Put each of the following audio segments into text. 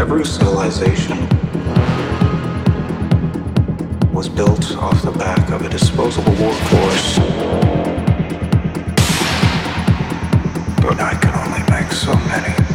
Every civilization was built off the back of a disposable workforce. But I can only make so many.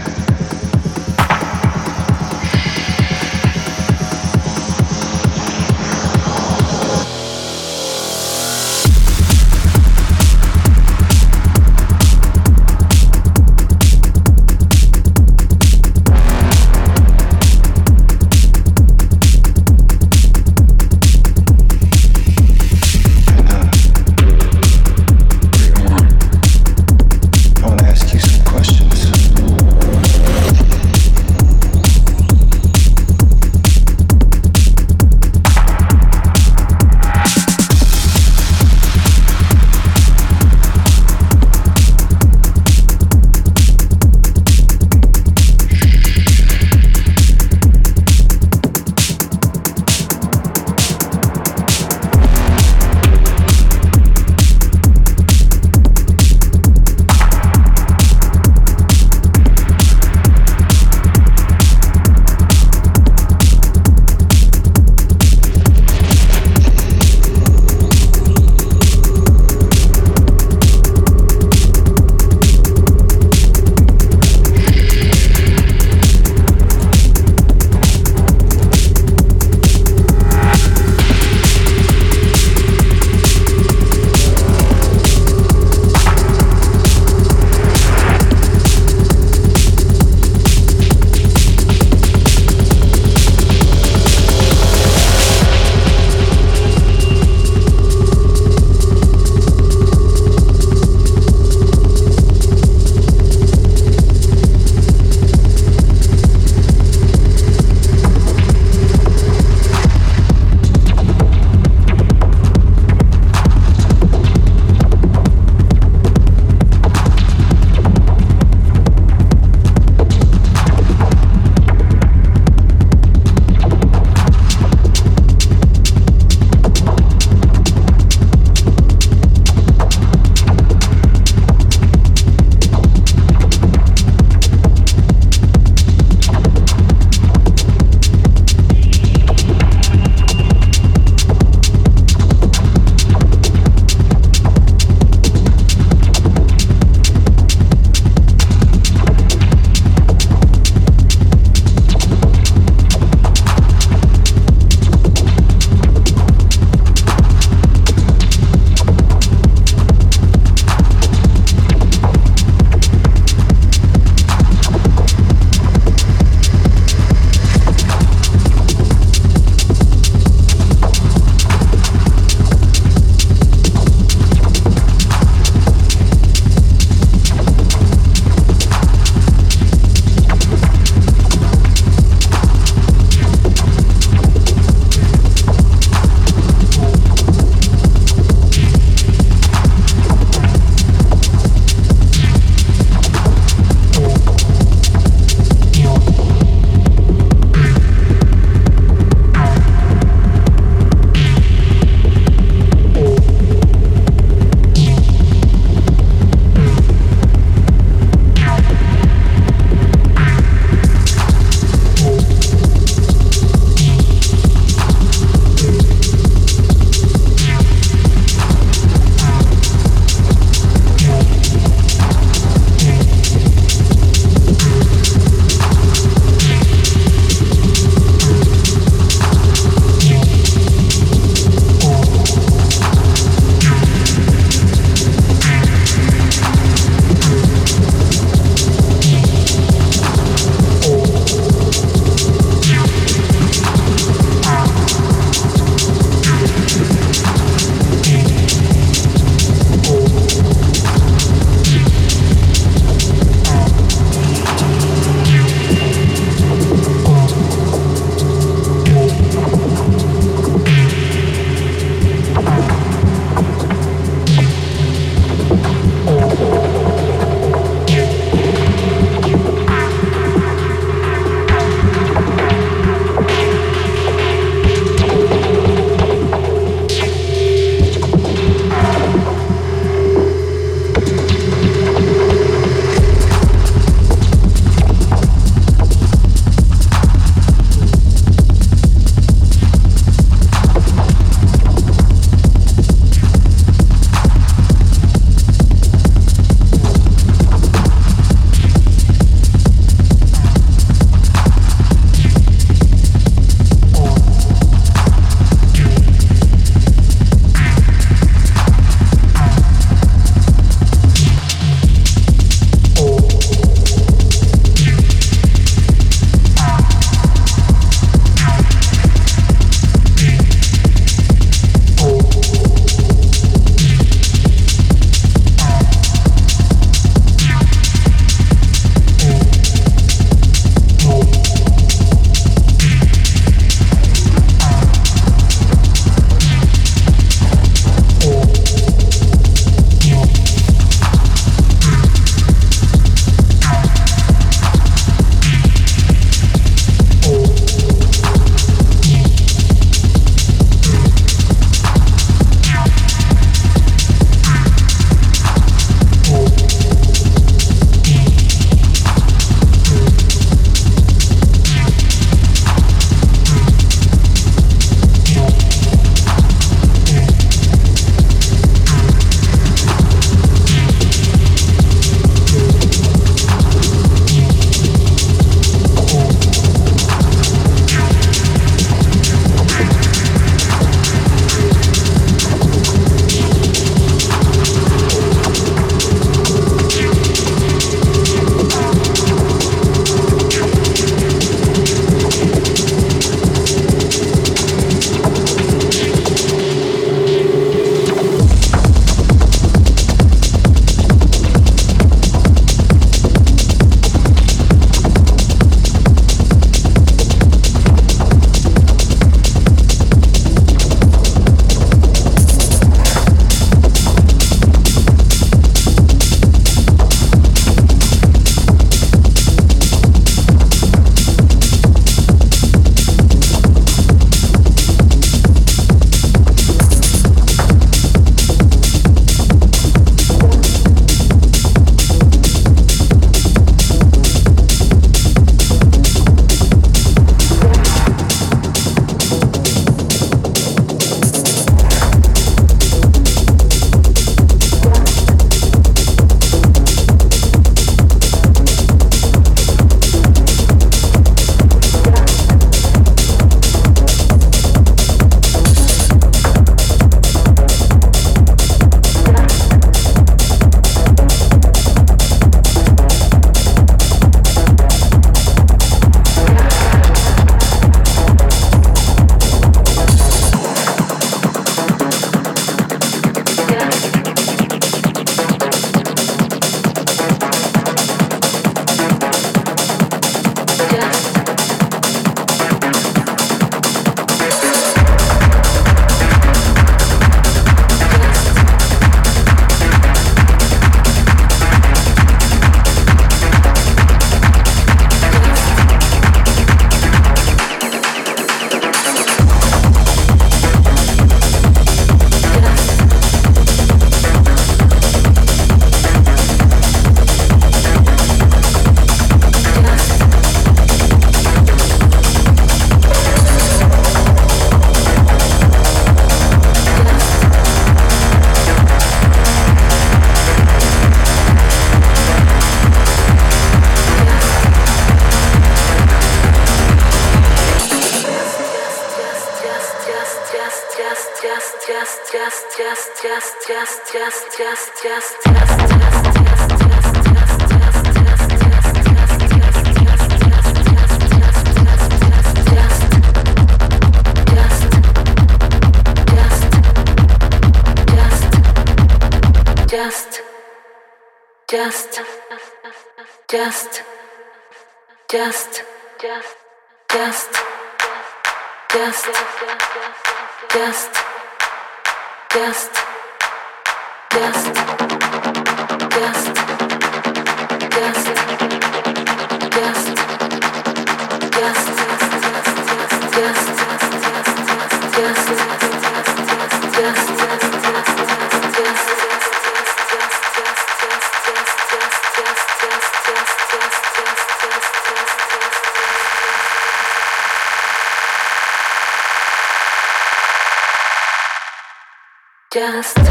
Just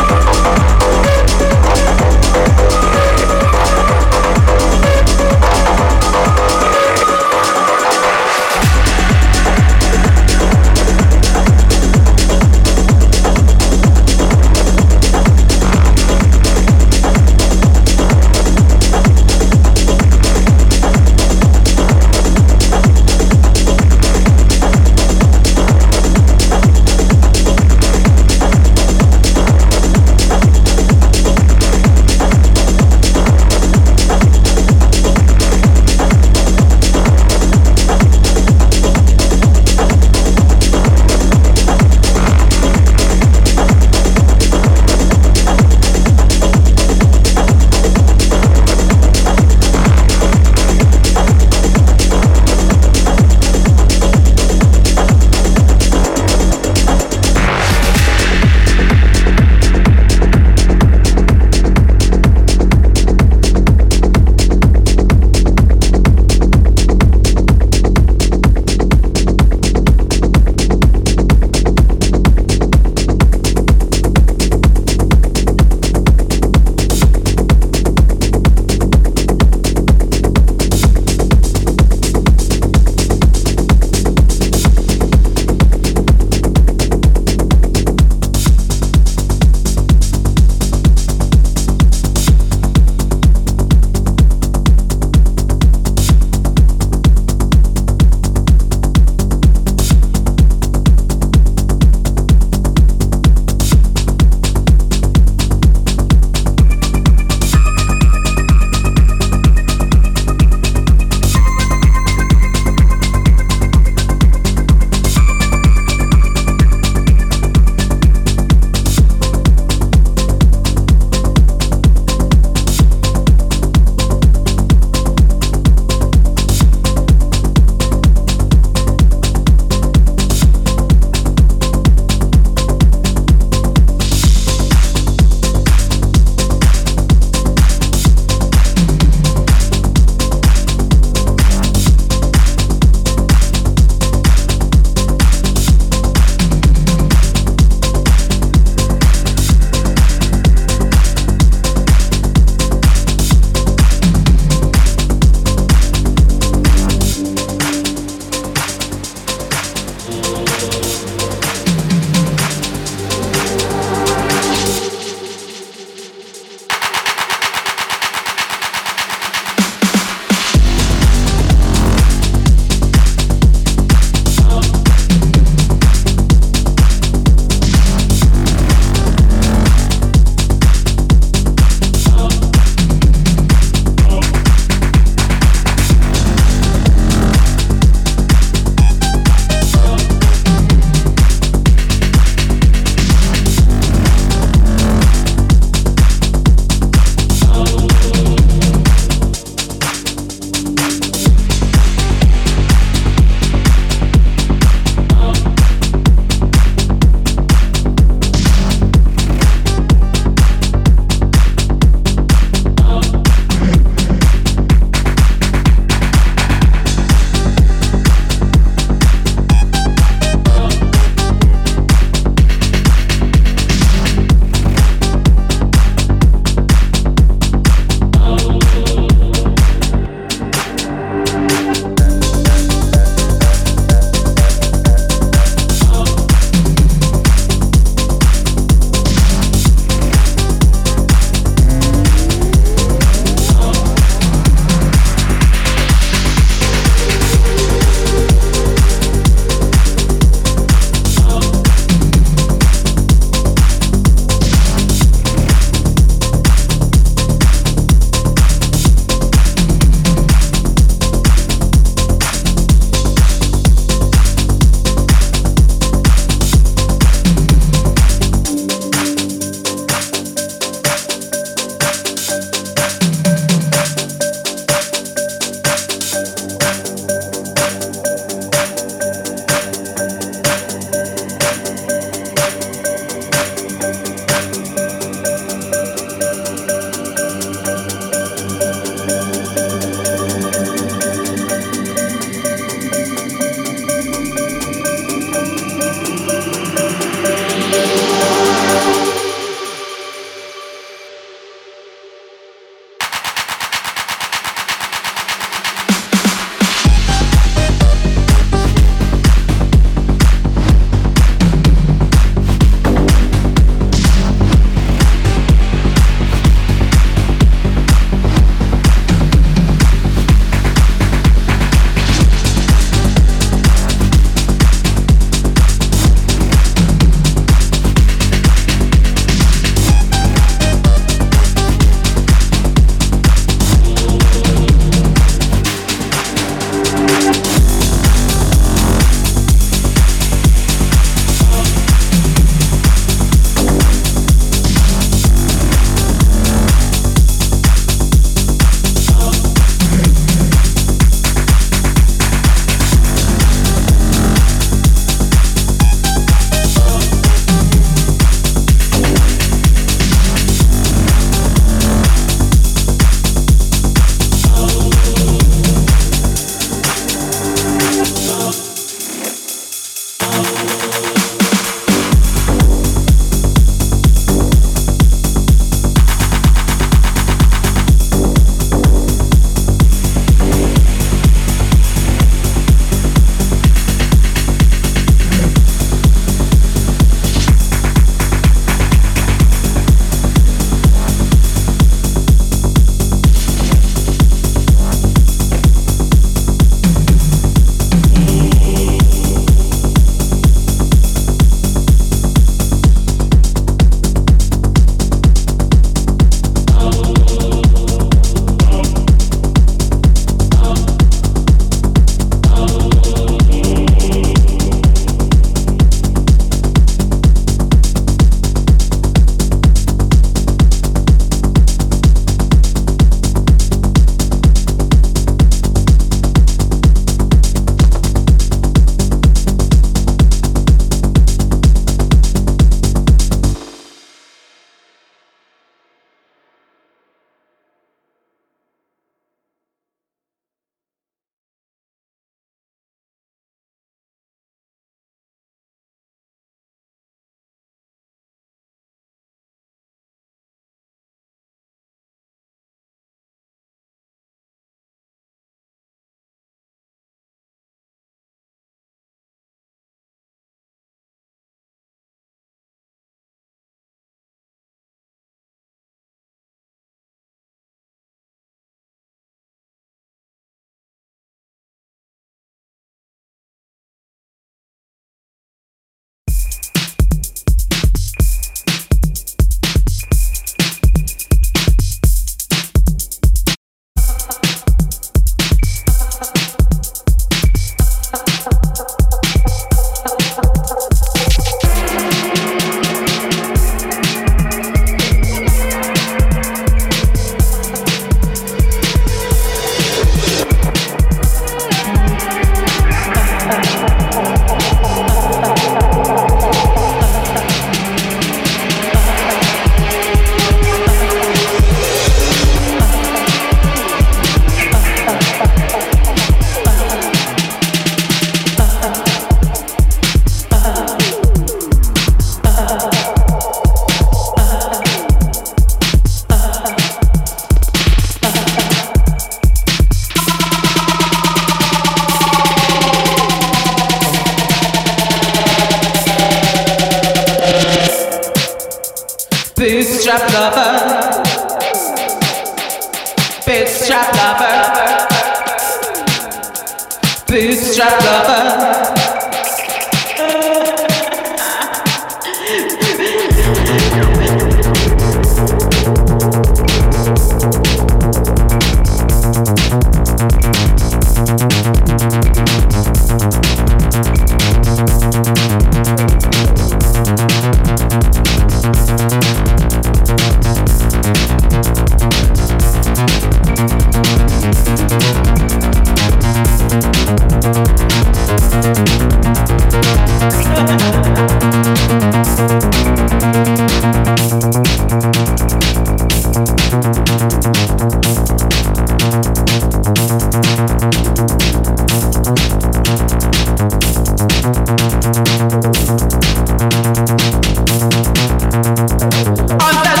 I'm done.